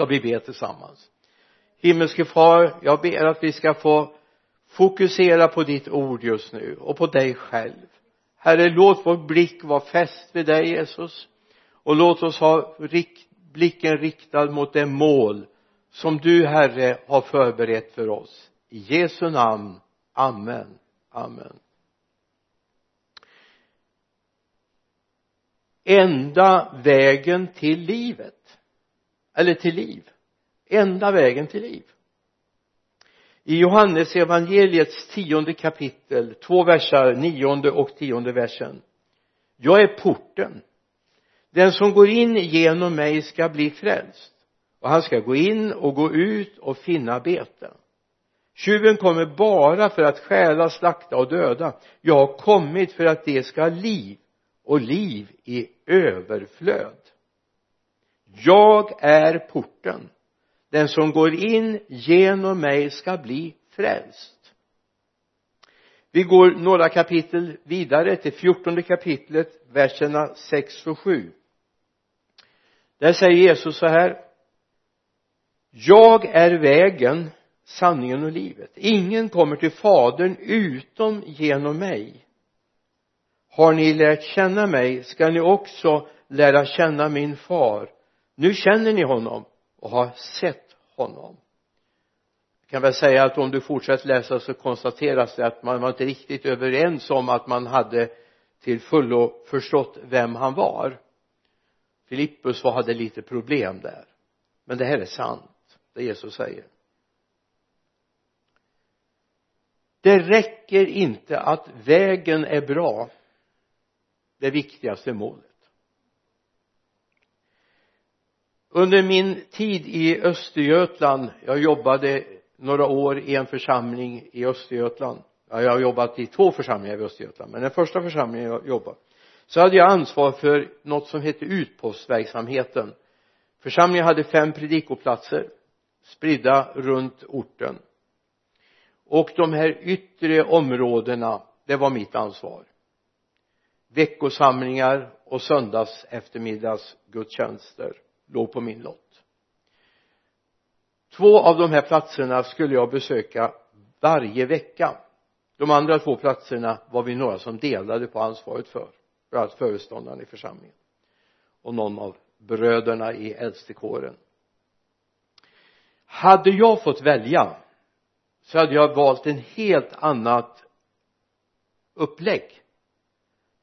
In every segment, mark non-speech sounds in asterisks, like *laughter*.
ska vi be tillsammans. Himmelske far jag ber att vi ska få fokusera på ditt ord just nu och på dig själv. Herre låt vår blick vara fäst vid dig Jesus och låt oss ha rikt, blicken riktad mot det mål som du herre har förberett för oss. I Jesu namn. Amen. Amen. Enda vägen till livet eller till liv. Enda vägen till liv. I Johannes evangeliets tionde kapitel två versar, nionde och tionde versen. Jag är porten. Den som går in genom mig ska bli frälst. Och han ska gå in och gå ut och finna bete. Tjuven kommer bara för att stjäla, slakta och döda. Jag har kommit för att det ska ha liv och liv i överflöd jag är porten. Den som går in genom mig ska bli frälst. Vi går några kapitel vidare till fjortonde kapitlet verserna 6 och 7 där säger Jesus så här. Jag är vägen sanningen och livet. Ingen kommer till fadern utom genom mig. Har ni lärt känna mig ska ni också lära känna min far nu känner ni honom och har sett honom. Jag kan väl säga att om du fortsätter läsa så konstateras det att man var inte riktigt överens om att man hade till fullo förstått vem han var. Filippus hade lite problem där. Men det här är sant det Jesus säger. Det räcker inte att vägen är bra det viktigaste målet. Under min tid i Östergötland jag jobbade några år i en församling i Östergötland. Ja, jag har jobbat i två församlingar i Östergötland men den första församlingen jag jobbade så hade jag ansvar för något som hette utpostverksamheten. Församlingen hade fem predikoplatser spridda runt orten. Och de här yttre områdena det var mitt ansvar. Veckosamlingar och söndags eftermiddagsgudstjänster låg på min lott. Två av de här platserna skulle jag besöka varje vecka. De andra två platserna var vi några som delade på ansvaret för bland annat föreståndaren i församlingen och någon av bröderna i äldstekåren. Hade jag fått välja så hade jag valt en helt annat upplägg.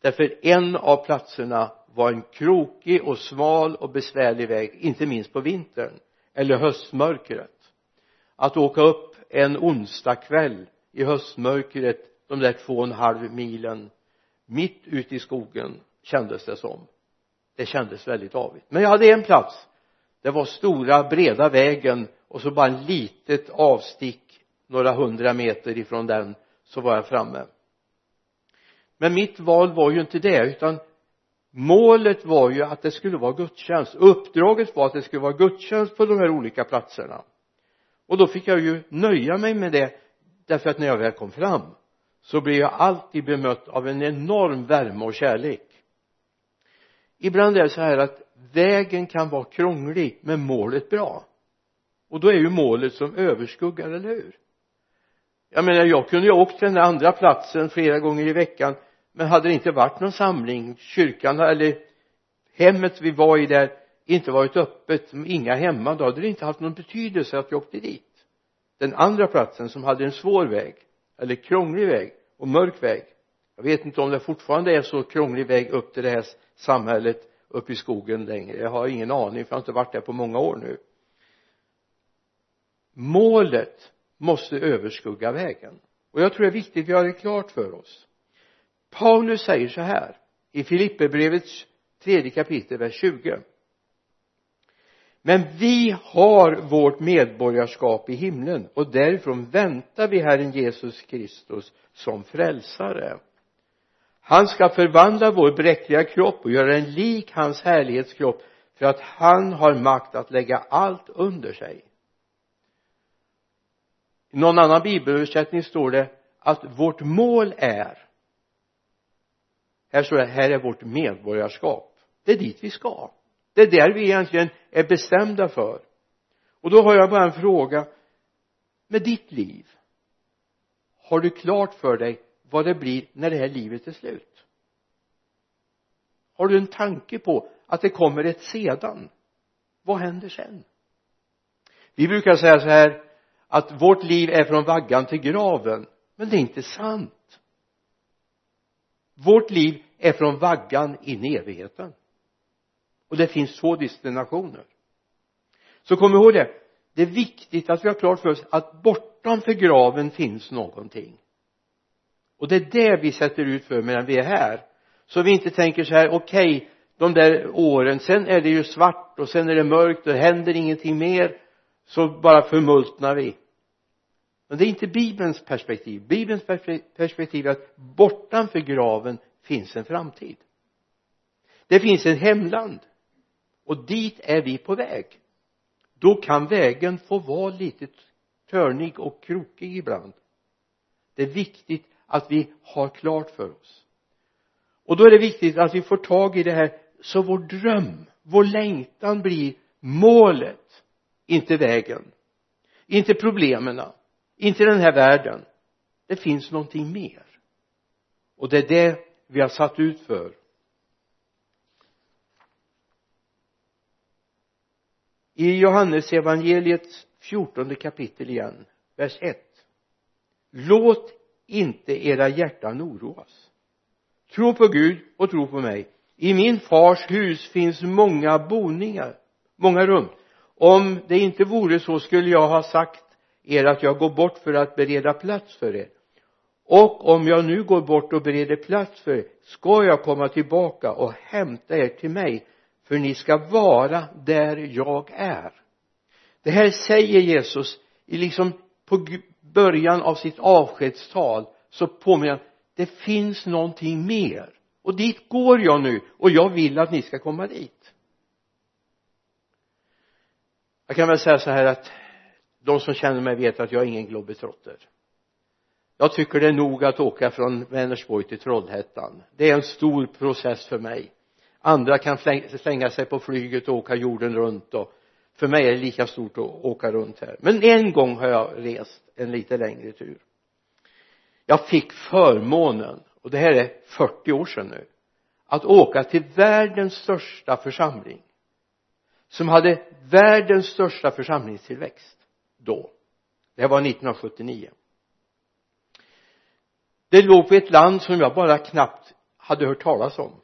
Därför en av platserna var en krokig och smal och besvärlig väg inte minst på vintern eller höstmörkret. Att åka upp en onsdagkväll i höstmörkret de där två och en halv milen mitt ute i skogen kändes det som. Det kändes väldigt avigt. Men jag hade en plats. Det var stora breda vägen och så bara en litet avstick några hundra meter ifrån den så var jag framme. Men mitt val var ju inte det utan målet var ju att det skulle vara gudstjänst. Uppdraget var att det skulle vara gudstjänst på de här olika platserna. Och då fick jag ju nöja mig med det därför att när jag väl kom fram så blev jag alltid bemött av en enorm värme och kärlek. Ibland är det så här att vägen kan vara krånglig men målet bra. Och då är ju målet som överskuggar, eller hur? Jag menar jag kunde ju åkt till den andra platsen flera gånger i veckan men hade det inte varit någon samling kyrkan eller hemmet vi var i där inte varit öppet inga hemma då hade det inte haft någon betydelse att vi åkte dit. Den andra platsen som hade en svår väg eller krånglig väg och mörk väg. Jag vet inte om det fortfarande är så krånglig väg upp till det här samhället uppe i skogen längre. Jag har ingen aning för jag har inte varit där på många år nu. Målet måste överskugga vägen. Och jag tror det är viktigt att vi har det klart för oss. Paulus säger så här i Filipperbrevets tredje kapitel vers 20 men vi har vårt medborgarskap i himlen och därifrån väntar vi Herren Jesus Kristus som frälsare. Han ska förvandla vår bräckliga kropp och göra den lik hans härlighetskropp för att han har makt att lägga allt under sig. I någon annan bibelöversättning står det att vårt mål är här står det här är vårt medborgarskap. Det är dit vi ska. Det är där vi egentligen är bestämda för. Och då har jag bara en fråga. Med ditt liv har du klart för dig vad det blir när det här livet är slut? Har du en tanke på att det kommer ett sedan? Vad händer sen? Vi brukar säga så här att vårt liv är från vaggan till graven. Men det är inte sant vårt liv är från vaggan in i evigheten. Och det finns två destinationer. Så kom ihåg det. Det är viktigt att vi har klart för oss att bortanför graven finns någonting. Och det är det vi sätter ut för medan vi är här. Så vi inte tänker så här okej okay, de där åren sen är det ju svart och sen är det mörkt och det händer ingenting mer så bara förmultnar vi men det är inte bibelns perspektiv. Bibelns perspektiv är att bortanför graven finns en framtid. Det finns ett hemland. Och dit är vi på väg. Då kan vägen få vara lite törnig och krokig ibland. Det är viktigt att vi har klart för oss. Och då är det viktigt att vi får tag i det här så vår dröm vår längtan blir målet inte vägen. Inte problemen inte den här världen. Det finns någonting mer. Och det är det vi har satt ut för. I Johannes evangeliets fjortonde kapitel igen vers 1 låt inte era hjärtan oroas. Tro på Gud och tro på mig. I min fars hus finns många boningar många rum. Om det inte vore så skulle jag ha sagt er att jag går bort för att bereda plats för er. Och om jag nu går bort och bereder plats för er ska jag komma tillbaka och hämta er till mig för ni ska vara där jag är. Det här säger Jesus i liksom på början av sitt avskedstal så påminner han det finns någonting mer. Och dit går jag nu och jag vill att ni ska komma dit. Jag kan väl säga så här att de som känner mig vet att jag är ingen globetrotter. Jag tycker det är nog att åka från Vänersborg till Trollhättan. Det är en stor process för mig. Andra kan slänga sig på flyget och åka jorden runt och för mig är det lika stort att åka runt här. Men en gång har jag rest en lite längre tur. Jag fick förmånen och det här är 40 år sedan nu att åka till världens största församling som hade världens största församlingstillväxt då. Det här var 1979 det låg på ett land som jag bara knappt hade hört talas om.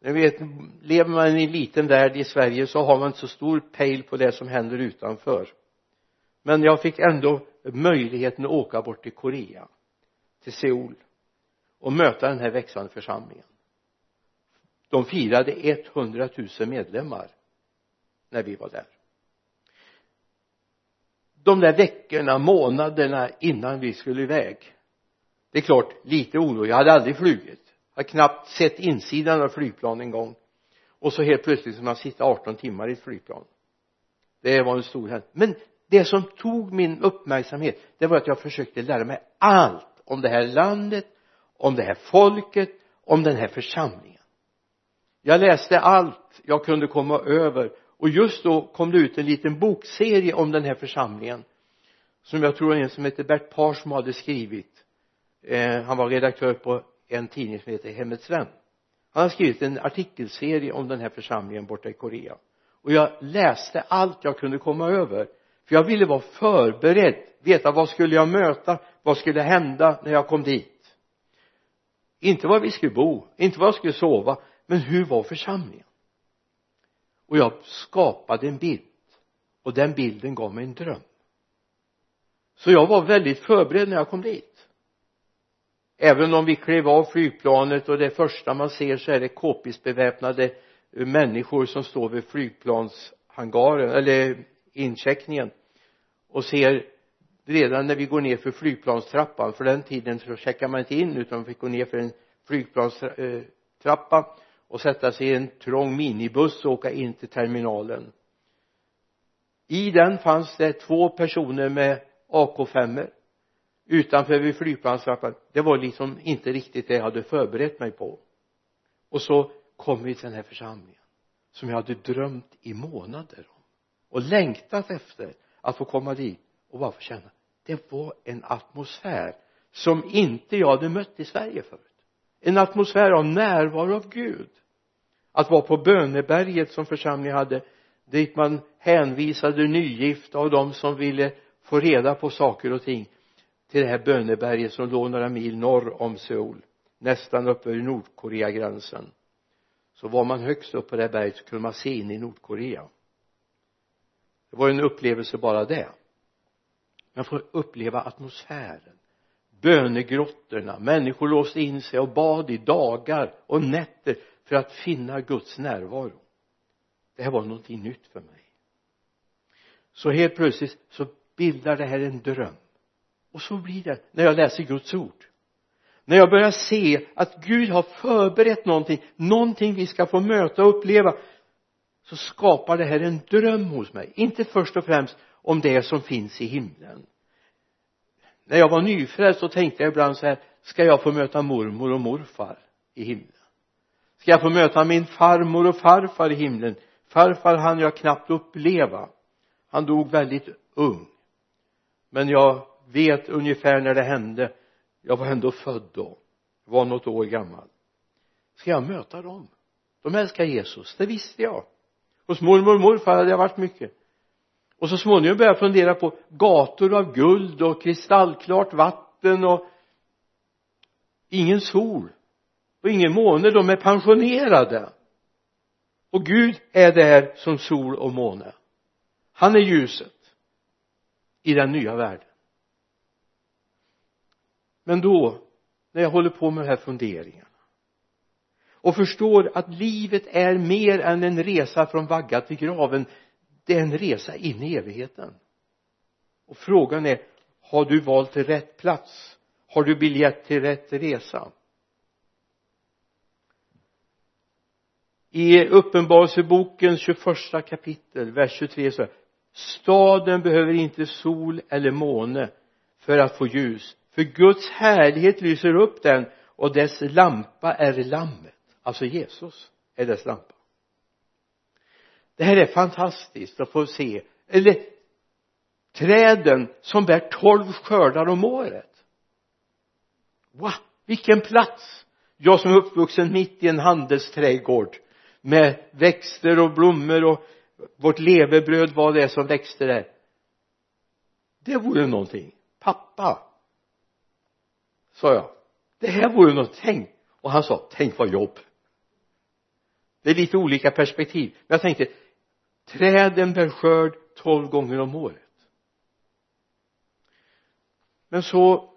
Ni vet lever man i en liten värld i Sverige så har man inte så stor pejl på det som händer utanför. Men jag fick ändå möjligheten att åka bort till Korea till Seoul och möta den här växande församlingen. De firade 100 000 medlemmar när vi var där de där veckorna, månaderna innan vi skulle iväg. Det är klart, lite oro, jag hade aldrig flugit. Jag hade knappt sett insidan av flygplan en gång. Och så helt plötsligt som man sitta 18 timmar i ett flygplan. Det var en stor händelse. Men det som tog min uppmärksamhet det var att jag försökte lära mig allt om det här landet om det här folket om den här församlingen. Jag läste allt jag kunde komma över och just då kom det ut en liten bokserie om den här församlingen som jag tror en som heter Bert Parsmo hade skrivit. Eh, han var redaktör på en tidning som heter Hemmets vän. Han har skrivit en artikelserie om den här församlingen borta i Korea. Och jag läste allt jag kunde komma över för jag ville vara förberedd veta vad skulle jag möta vad skulle hända när jag kom dit. Inte var vi skulle bo inte var jag skulle sova men hur var församlingen? Och jag skapade en bild. Och den bilden gav mig en dröm. Så jag var väldigt förberedd när jag kom dit. Även om vi klev av flygplanet och det första man ser så är det k-pisbeväpnade människor som står vid flygplanshangaren eller incheckningen och ser redan när vi går ner för flygplanstrappan för den tiden så checkar man inte in utan man fick gå ner för en flygplanstrappa och sätta sig i en trång minibuss och åka in till terminalen. I den fanns det två personer med AK5 utanför vid flygplanstrappan det var liksom inte riktigt det jag hade förberett mig på. Och så kom vi till den här församlingen som jag hade drömt i månader om och längtat efter att få komma dit och bara få känna. Det var en atmosfär som inte jag hade mött i Sverige förut. En atmosfär av närvaro av Gud att vara på böneberget som församlingen hade dit man hänvisade nygifta och de som ville få reda på saker och ting till det här böneberget som låg några mil norr om Seoul nästan uppe vid Nordkoreagränsen. Så var man högst upp på det här berget så kunde man se in i Nordkorea. Det var en upplevelse bara det. Man får uppleva atmosfären bönegrottorna människor låste in sig och bad i dagar och nätter för att finna Guds närvaro. Det här var någonting nytt för mig. Så helt plötsligt så bildar det här en dröm. Och så blir det när jag läser Guds ord. När jag börjar se att Gud har förberett någonting någonting vi ska få möta och uppleva så skapar det här en dröm hos mig. Inte först och främst om det som finns i himlen. När jag var nyfrälst så tänkte jag ibland så här ska jag få möta mormor och morfar i himlen? Ska jag få möta min farmor och farfar i himlen? Farfar hann jag knappt uppleva. Han dog väldigt ung. Men jag vet ungefär när det hände. Jag var ändå född då. Var något år gammal. Ska jag möta dem? De älskar Jesus det visste jag. Hos mormor och morfar hade jag varit mycket. Och så småningom började jag fundera på gator av guld och kristallklart vatten och ingen sol och ingen måne de är pensionerade. Och Gud är där som sol och måne. Han är ljuset i den nya världen. Men då när jag håller på med de här funderingarna och förstår att livet är mer än en resa från vagga till graven det är en resa in i evigheten. Och frågan är har du valt rätt plats? Har du biljett till rätt resa? I uppenbarelsebokens 21 kapitel vers 23 så här. staden behöver inte sol eller måne för att få ljus för Guds härlighet lyser upp den och dess lampa är lammet. Alltså Jesus är dess lampa. Det här är fantastiskt att få se. Eller träden som bär tolv skördar om året. Wow vilken plats! Jag som är uppvuxen mitt i en handelsträdgård med växter och blommor och vårt levebröd vad det är som växte där det vore någonting. Pappa sa jag. Det här vore någonting och han sa tänk vad jobb. Det är lite olika perspektiv. Men jag tänkte träden bär skörd tolv gånger om året. Men så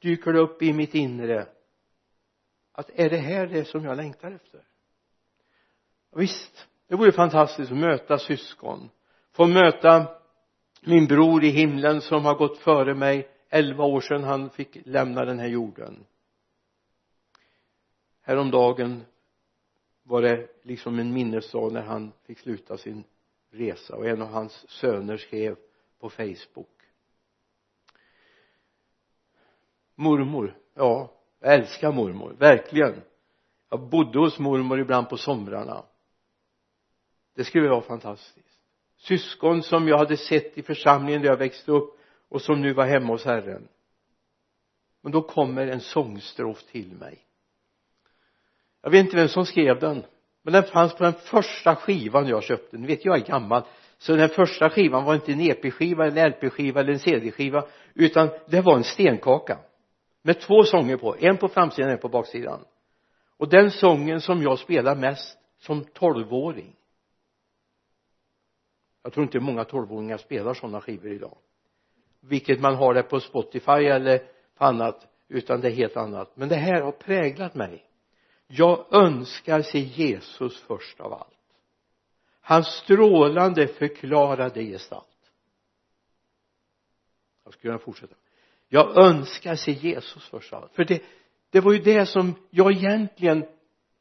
dyker det upp i mitt inre att är det här det som jag längtar efter? Visst det vore fantastiskt att möta syskon. Få möta min bror i himlen som har gått före mig elva år sedan han fick lämna den här jorden. Häromdagen var det liksom en minnesdag när han fick sluta sin resa och en av hans söner skrev på facebook. Mormor ja jag älskar mormor verkligen. Jag bodde hos mormor ibland på somrarna det skulle vara fantastiskt. Syskon som jag hade sett i församlingen där jag växte upp och som nu var hemma hos Herren. Men då kommer en sångstrof till mig. Jag vet inte vem som skrev den men den fanns på den första skivan jag köpte. Ni vet jag är gammal. Så den första skivan var inte en EP-skiva eller en LP-skiva eller en CD-skiva utan det var en stenkaka med två sånger på. En på framsidan och en på baksidan. Och den sången som jag spelar mest som tolvåring jag tror inte många tolvåringar spelar sådana skivor idag. Vilket man har det på Spotify eller på annat utan det är helt annat. Men det här har präglat mig. Jag önskar se Jesus först av allt. Hans strålande förklarade gestalt. Jag skulle kunna fortsätta. Jag önskar se Jesus först av allt. För det det var ju det som jag egentligen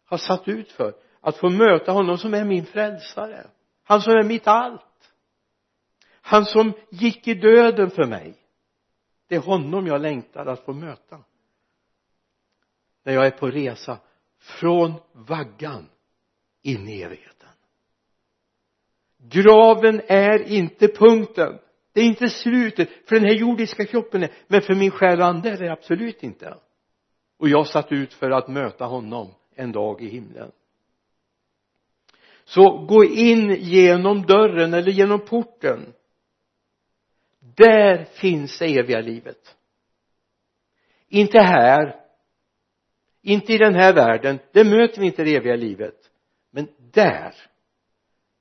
har satt ut för. Att få möta honom som är min frälsare. Han som är mitt allt han som gick i döden för mig det är honom jag längtar att få möta. När jag är på resa från vaggan in i evigheten graven är inte punkten. Det är inte slutet för den här jordiska kroppen är, men för min själ och ande är det absolut inte. Och jag satt ut för att möta honom en dag i himlen. Så gå in genom dörren eller genom porten där finns det eviga livet. Inte här. Inte i den här världen. Där möter vi inte det eviga livet. Men där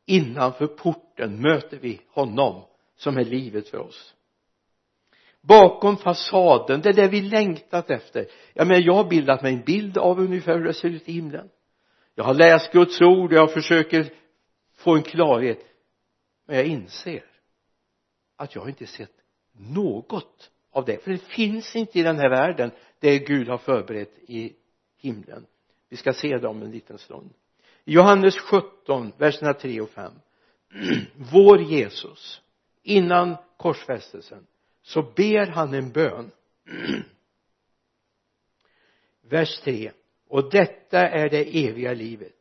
innanför porten möter vi honom som är livet för oss. Bakom fasaden det är det vi längtat efter. Ja men jag har bildat mig en bild av ungefär hur det ser ut i himlen. Jag har läst Guds ord och jag försöker få en klarhet. Men jag inser att jag inte sett något av det. För det finns inte i den här världen det Gud har förberett i himlen. Vi ska se det om en liten stund. Johannes 17 verserna 3 och 5 *clears throat* vår Jesus innan korsfästelsen så ber han en bön. *clears throat* Vers 3 och detta är det eviga livet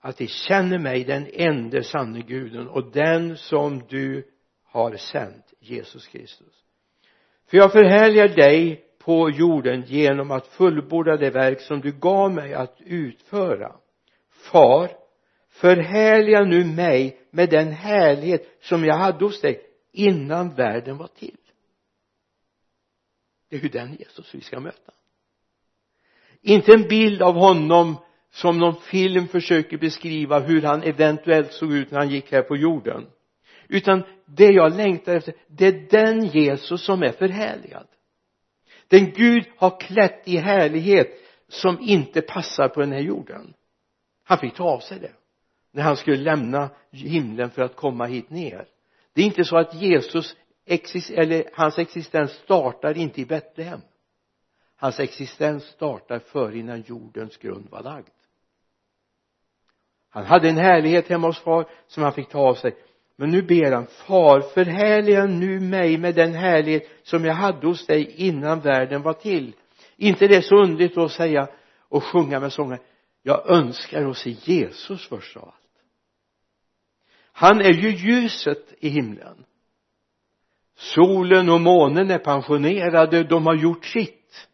att de känner mig den enda sanne guden och den som du har sänt Jesus Kristus. För jag förhärligar dig på jorden genom att fullborda det verk som du gav mig att utföra. Far förhärliga nu mig med den härlighet som jag hade hos dig innan världen var till. Det är ju den Jesus vi ska möta. Inte en bild av honom som någon film försöker beskriva hur han eventuellt såg ut när han gick här på jorden utan det jag längtar efter det är den Jesus som är förhärligad. Den Gud har klätt i härlighet som inte passar på den här jorden. Han fick ta av sig det när han skulle lämna himlen för att komma hit ner. Det är inte så att Jesus eller hans existens startar inte i Betlehem. Hans existens startar före innan jordens grund var lagd. Han hade en härlighet hemma hos far som han fick ta av sig men nu ber han far förhärliga nu mig med den härlighet som jag hade hos dig innan världen var till. Inte det är så underligt att säga och sjunga med sånger jag önskar att se Jesus först av allt han är ju ljuset i himlen. Solen och månen är pensionerade de har gjort sitt.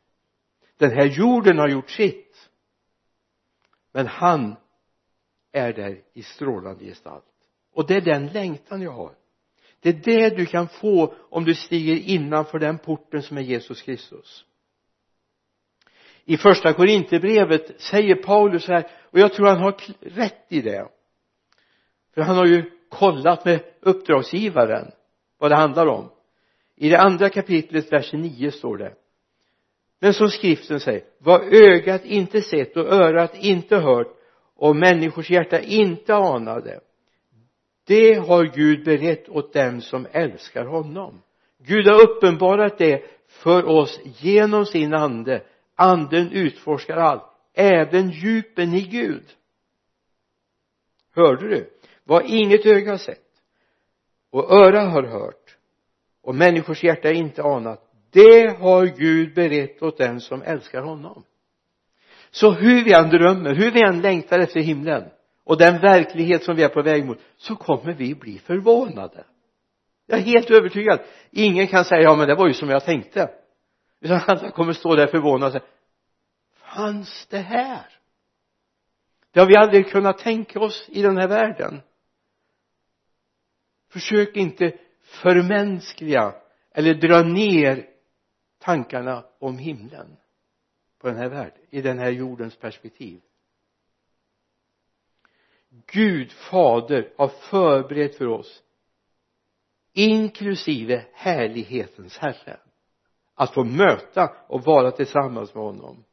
Den här jorden har gjort sitt. Men han är där i strålande gestalt och det är den längtan jag har. Det är det du kan få om du stiger innanför den porten som är Jesus Kristus. I första Korinthierbrevet säger Paulus så här och jag tror han har rätt i det. För han har ju kollat med uppdragsgivaren vad det handlar om. I det andra kapitlet vers 9 står det. Men som skriften säger vad ögat inte sett och örat inte hört och människors hjärta inte anade det har Gud berett åt dem som älskar honom. Gud har uppenbarat det för oss genom sin ande. Anden utforskar allt även djupen i Gud. Hörde du? Vad inget öga har sett och öra har hört och människors hjärta inte anat det har Gud berett åt den som älskar honom. Så hur vi än drömmer, hur vi än längtar efter himlen och den verklighet som vi är på väg mot så kommer vi bli förvånade. Jag är helt övertygad. Ingen kan säga ja men det var ju som jag tänkte. Utan alla kommer stå där förvånade och säga fanns det här? Det har vi aldrig kunnat tänka oss i den här världen. Försök inte förmänskliga eller dra ner tankarna om himlen på den här världen i den här jordens perspektiv. Gud fader har förberett för oss inklusive härlighetens herre att få möta och vara tillsammans med honom.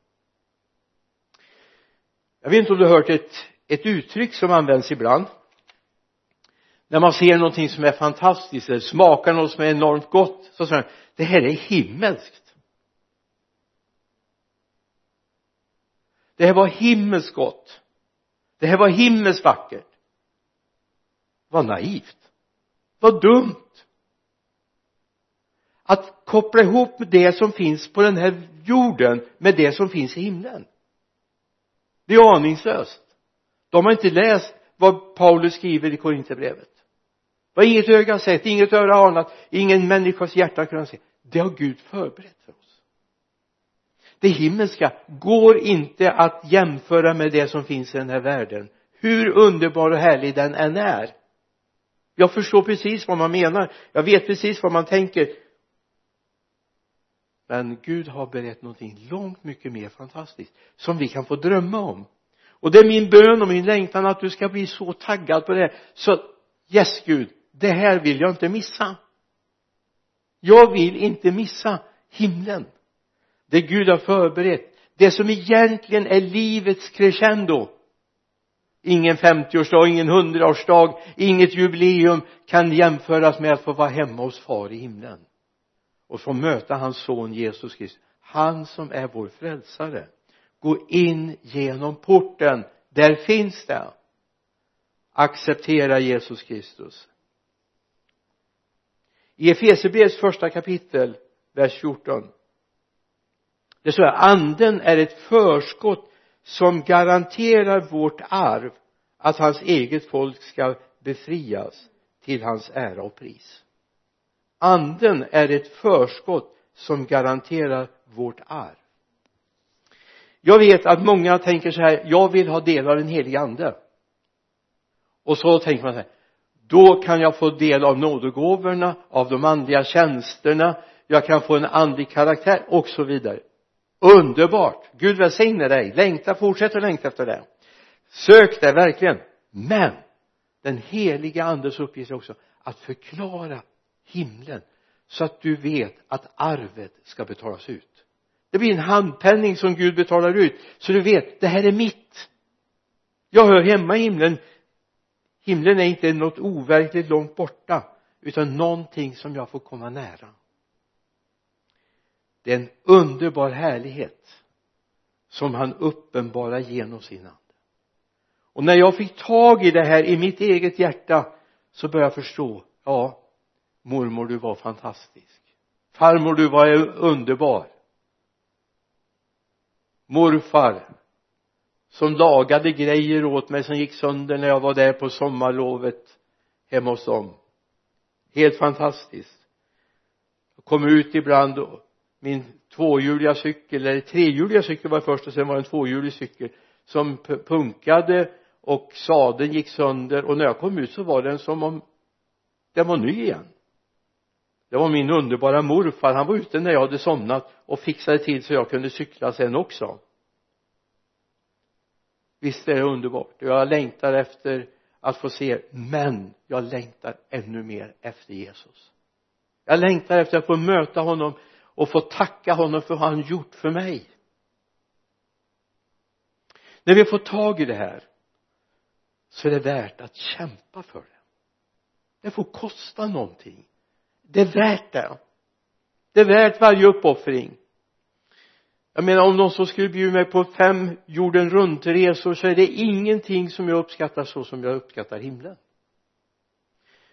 Jag vet inte om du har hört ett, ett uttryck som används ibland. När man ser någonting som är fantastiskt eller smakar något som är enormt gott så säger man det här är himmelskt. Det här var himmelskt gott det här var himmelskt vackert. Vad naivt. Vad dumt. Att koppla ihop det som finns på den här jorden med det som finns i himlen. Det är aningslöst. De har inte läst vad Paulus skriver i Korinthierbrevet. Vad inget öga sett, inget öra anat, ingen människas hjärta kunnat se. Det har Gud förberett för oss det himmelska går inte att jämföra med det som finns i den här världen. Hur underbar och härlig den än är. Jag förstår precis vad man menar. Jag vet precis vad man tänker. Men Gud har berett någonting långt mycket mer fantastiskt som vi kan få drömma om. Och det är min bön och min längtan att du ska bli så taggad på det. Så yes Gud det här vill jag inte missa. Jag vill inte missa himlen det Gud har förberett det som egentligen är livets crescendo. Ingen 50-årsdag, ingen 100-årsdag, inget jubileum kan jämföras med att få vara hemma hos far i himlen. Och få möta hans son Jesus Kristus. Han som är vår frälsare. Gå in genom porten. Där finns det. Acceptera Jesus Kristus. I Efesierbrevets första kapitel vers 14 det står här anden är ett förskott som garanterar vårt arv att hans eget folk ska befrias till hans ära och pris. Anden är ett förskott som garanterar vårt arv. Jag vet att många tänker så här jag vill ha del av den helige ande. Och så tänker man så här då kan jag få del av nådegåvorna av de andliga tjänsterna jag kan få en andlig karaktär och så vidare underbart! Gud välsigne dig! Längta fortsätt att längta efter det. Sök det verkligen. Men den heliga andes uppgift är också att förklara himlen så att du vet att arvet ska betalas ut. Det blir en handpenning som Gud betalar ut så du vet det här är mitt. Jag hör hemma i himlen. Himlen är inte något overkligt långt borta utan någonting som jag får komma nära det är en underbar härlighet som han uppenbarar genom sin ande. Och när jag fick tag i det här i mitt eget hjärta så började jag förstå ja mormor du var fantastisk. Farmor du var underbar. Morfar som lagade grejer åt mig som gick sönder när jag var där på sommarlovet hemma hos dem. Helt fantastiskt. Jag kom ut ibland och min tvåhjuliga cykel eller trehjuliga cykel var först och sen var det en tvåhjulig cykel som punkade och sadeln gick sönder. Och när jag kom ut så var den som om den var ny igen. Det var min underbara morfar. Han var ute när jag hade somnat och fixade till så jag kunde cykla sen också. Visst är det underbart? Och jag längtar efter att få se. Men jag längtar ännu mer efter Jesus. Jag längtar efter att få möta honom och få tacka honom för vad han gjort för mig. När vi får tag i det här så är det värt att kämpa för det. Det får kosta någonting. Det är värt det. Det är värt varje uppoffring. Jag menar om någon som skulle bjuda mig på fem jorden runt resor så är det ingenting som jag uppskattar så som jag uppskattar himlen.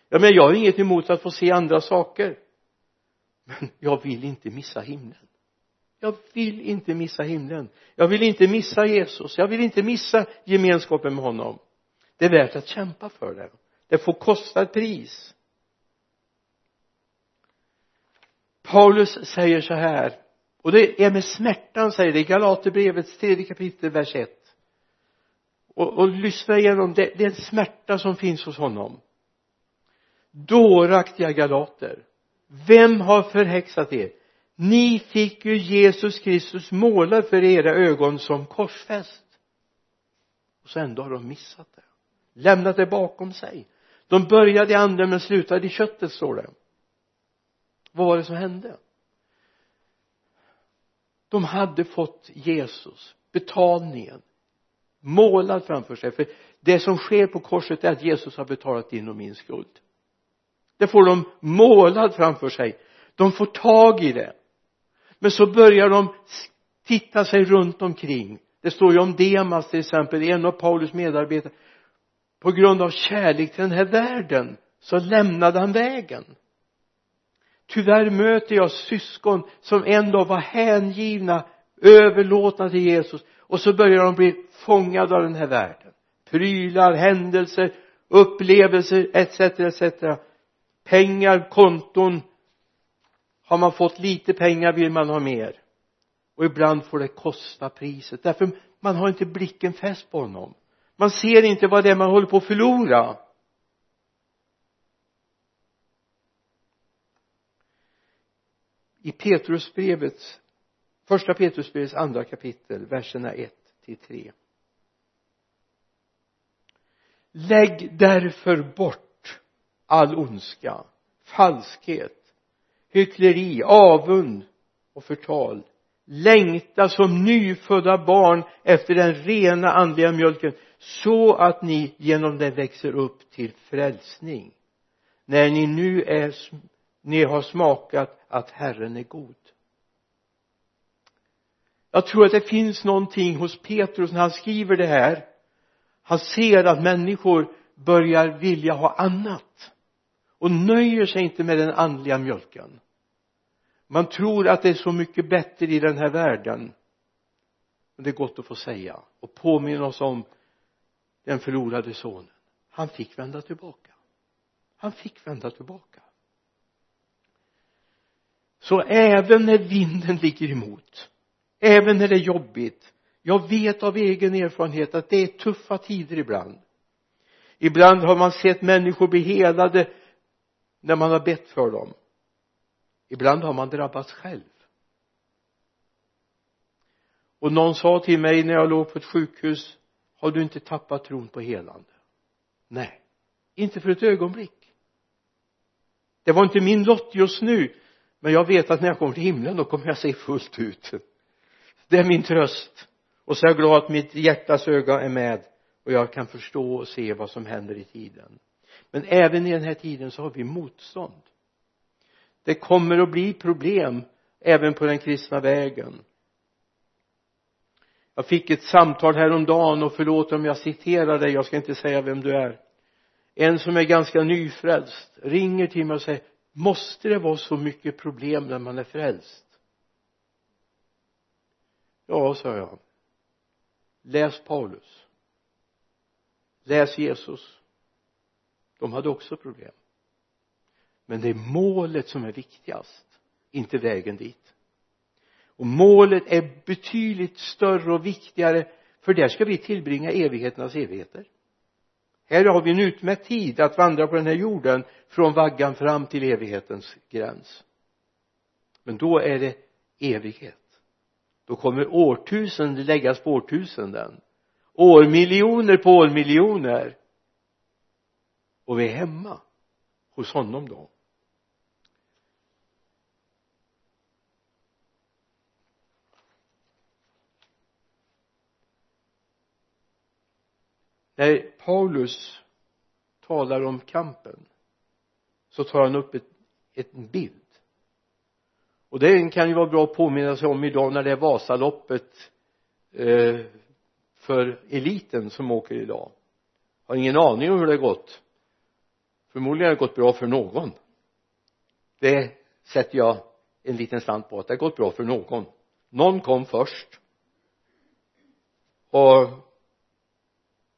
Jag menar jag har inget emot att få se andra saker men jag vill inte missa himlen. Jag vill inte missa himlen. Jag vill inte missa Jesus. Jag vill inte missa gemenskapen med honom. Det är värt att kämpa för det. Det får kosta ett pris. Paulus säger så här och det är med smärtan säger det i Galaterbrevets tredje kapitel vers 1 och, och lyssna igenom det, det är en smärta som finns hos honom. Dåraktiga galater vem har förhäxat er? Ni fick ju Jesus Kristus målad för era ögon som korsfäst. Och så ändå har de missat det. Lämnat det bakom sig. De började i anden men slutade i köttet står det. Vad var det som hände? De hade fått Jesus betalningen målad framför sig. För det som sker på korset är att Jesus har betalat din och min skuld det får de målad framför sig. De får tag i det. Men så börjar de titta sig runt omkring. Det står ju om Demas till exempel en av Paulus medarbetare. På grund av kärlek till den här världen så lämnade han vägen. Tyvärr möter jag syskon som en dag var hängivna överlåtna till Jesus. Och så börjar de bli fångade av den här världen. Prylar, händelser, upplevelser etc etc pengar, konton. Har man fått lite pengar vill man ha mer. Och ibland får det kosta priset. Därför man har inte blicken fäst på honom. Man ser inte vad det är man håller på att förlora. I Petrusbrevets första Petrusbrevets andra kapitel verserna 1 till 3 lägg därför bort all ondska falskhet hyckleri avund och förtal. Längta som nyfödda barn efter den rena andliga mjölken så att ni genom den växer upp till frälsning. När ni nu är ni har smakat att Herren är god. Jag tror att det finns någonting hos Petrus när han skriver det här. Han ser att människor börjar vilja ha annat och nöjer sig inte med den andliga mjölken. Man tror att det är så mycket bättre i den här världen. Men det är gott att få säga och påminna oss om den förlorade sonen. Han fick vända tillbaka. Han fick vända tillbaka. Så även när vinden ligger emot även när det är jobbigt jag vet av egen erfarenhet att det är tuffa tider ibland. Ibland har man sett människor bli helade när man har bett för dem. Ibland har man drabbats själv. Och någon sa till mig när jag låg på ett sjukhus har du inte tappat tron på helande? Nej inte för ett ögonblick. Det var inte min lott just nu men jag vet att när jag kommer till himlen då kommer jag se fullt ut. Det är min tröst. Och så är jag glad att mitt hjärtas öga är med och jag kan förstå och se vad som händer i tiden men även i den här tiden så har vi motstånd. Det kommer att bli problem även på den kristna vägen. Jag fick ett samtal häromdagen och förlåt om jag citerar dig jag ska inte säga vem du är. En som är ganska nyfrälst ringer till mig och säger måste det vara så mycket problem när man är frälst? Ja sa jag. Läs Paulus. Läs Jesus de hade också problem. Men det är målet som är viktigast inte vägen dit. Och målet är betydligt större och viktigare för där ska vi tillbringa evigheternas evigheter. Här har vi en utmätt tid att vandra på den här jorden från vaggan fram till evighetens gräns. Men då är det evighet. Då kommer årtusenden läggas på årtusenden. Årmiljoner på årmiljoner och vi är hemma hos honom då. När Paulus talar om kampen så tar han upp ett, ett bild. Och det kan ju vara bra att påminna sig om idag när det är Vasaloppet eh, för eliten som åker idag. Har ingen aning om hur det gått förmodligen har det gått bra för någon. Det sätter jag en liten slant på att det har gått bra för någon. Någon kom först. Och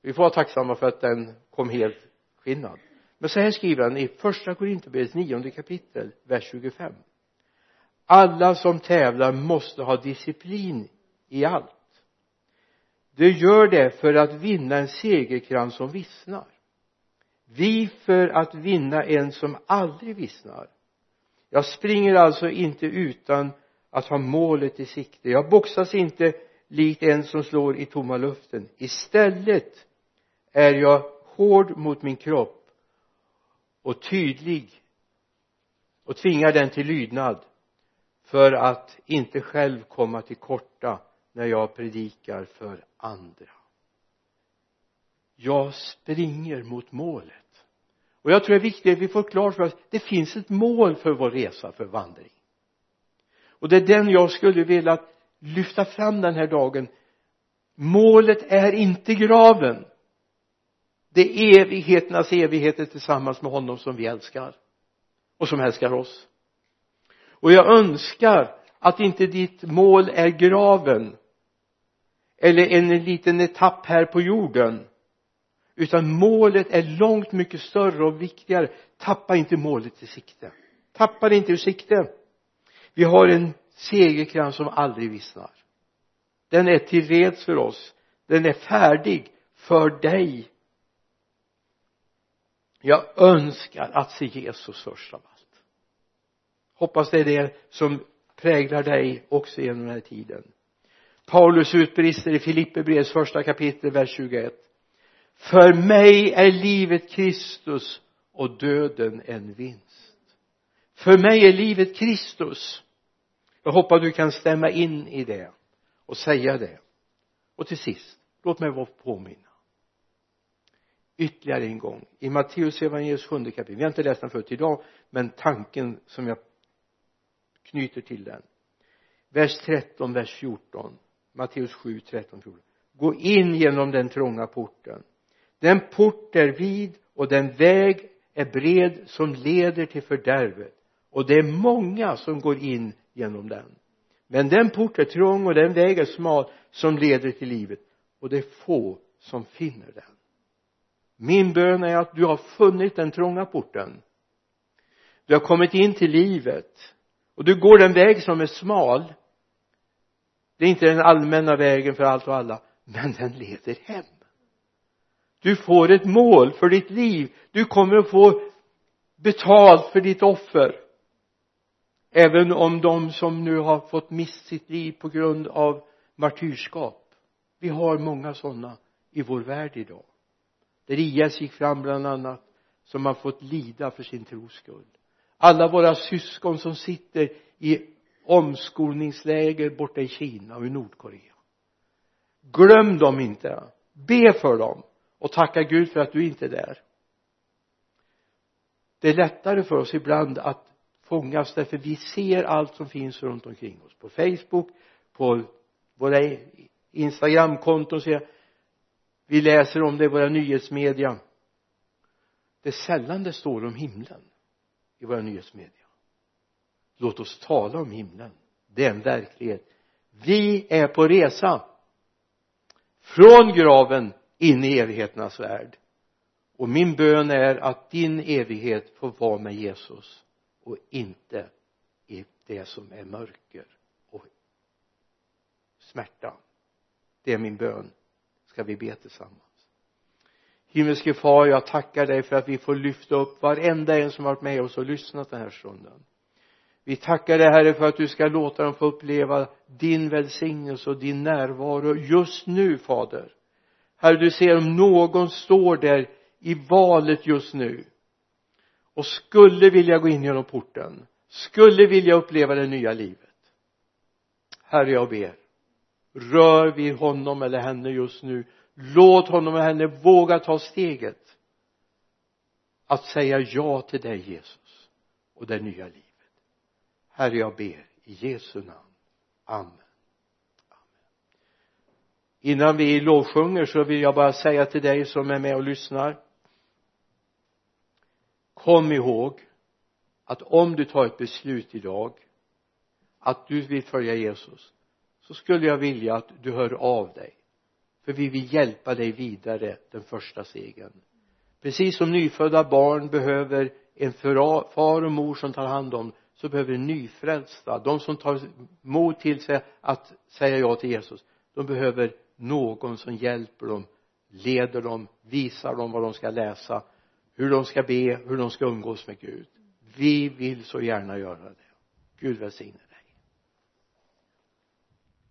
vi får vara tacksamma för att den kom helt skinnad. Men så här skriver han i första Korinthierbrevets nionde kapitel vers 25 alla som tävlar måste ha disciplin i allt. De gör det för att vinna en segerkrans som vissnar vi för att vinna en som aldrig vissnar. Jag springer alltså inte utan att ha målet i sikte. Jag boxas inte likt en som slår i tomma luften. Istället är jag hård mot min kropp och tydlig och tvingar den till lydnad för att inte själv komma till korta när jag predikar för andra. Jag springer mot målet och jag tror det är viktigt att vi får klart för oss det finns ett mål för vår resa för vandring. Och det är den jag skulle vilja lyfta fram den här dagen. Målet är inte graven. Det är evigheternas evigheter tillsammans med honom som vi älskar och som älskar oss. Och jag önskar att inte ditt mål är graven eller en liten etapp här på jorden utan målet är långt mycket större och viktigare. Tappa inte målet i sikte. Tappa det inte ur sikte. Vi har en segerkrans som aldrig vissnar. Den är till reds för oss. Den är färdig för dig. Jag önskar att se Jesus först av allt. Hoppas det är det som präglar dig också genom den här tiden. Paulus utbrister i Filipperbrevets första kapitel vers 21 för mig är livet Kristus och döden en vinst. För mig är livet Kristus. Jag hoppas du kan stämma in i det och säga det. Och till sist låt mig vara påminna. Ytterligare en gång i Matteus evangeliets sjunde kapitel vi har inte läst den förut idag men tanken som jag knyter till den. Vers 13 vers 14 Matteus 7 13 14 gå in genom den trånga porten den port är vid och den väg är bred som leder till fördärvet. Och det är många som går in genom den. Men den port är trång och den väg är smal som leder till livet. Och det är få som finner den. Min bön är att du har funnit den trånga porten. Du har kommit in till livet. Och du går den väg som är smal. Det är inte den allmänna vägen för allt och alla men den leder hem du får ett mål för ditt liv. Du kommer att få betalt för ditt offer. Även om de som nu har fått mist sitt liv på grund av martyrskap. Vi har många sådana i vår värld idag. Där IS gick fram bland annat som har fått lida för sin tros skull. Alla våra syskon som sitter i omskolningsläger borta i Kina och i Nordkorea. Glöm dem inte. Be för dem och tacka Gud för att du inte är där. Det är lättare för oss ibland att fångas därför vi ser allt som finns runt omkring oss. På Facebook på våra instagramkonton ser vi läser om det i våra nyhetsmedia. Det är sällan det står om himlen i våra nyhetsmedia. Låt oss tala om himlen. Det är en verklighet. Vi är på resa från graven in i evigheternas värld. Och min bön är att din evighet får vara med Jesus och inte i det som är mörker och smärta. Det är min bön. Ska vi be tillsammans? Himmelske far jag tackar dig för att vi får lyfta upp varenda en som varit med oss och lyssnat den här stunden. Vi tackar dig herre för att du ska låta dem få uppleva din välsignelse och din närvaro just nu fader herre du ser om någon står där i valet just nu och skulle vilja gå in genom porten skulle vilja uppleva det nya livet. Herre jag ber rör vid honom eller henne just nu. Låt honom eller henne våga ta steget att säga ja till dig Jesus och det nya livet. Herre jag ber i Jesu namn. Amen innan vi lovsjunger så vill jag bara säga till dig som är med och lyssnar. Kom ihåg att om du tar ett beslut idag att du vill följa Jesus så skulle jag vilja att du hör av dig. För vi vill hjälpa dig vidare den första segern. Precis som nyfödda barn behöver en far och mor som tar hand om så behöver nyfrälsta de som tar mod till sig att säga ja till Jesus de behöver någon som hjälper dem leder dem visar dem vad de ska läsa hur de ska be hur de ska umgås med Gud. Vi vill så gärna göra det. Gud välsigne dig.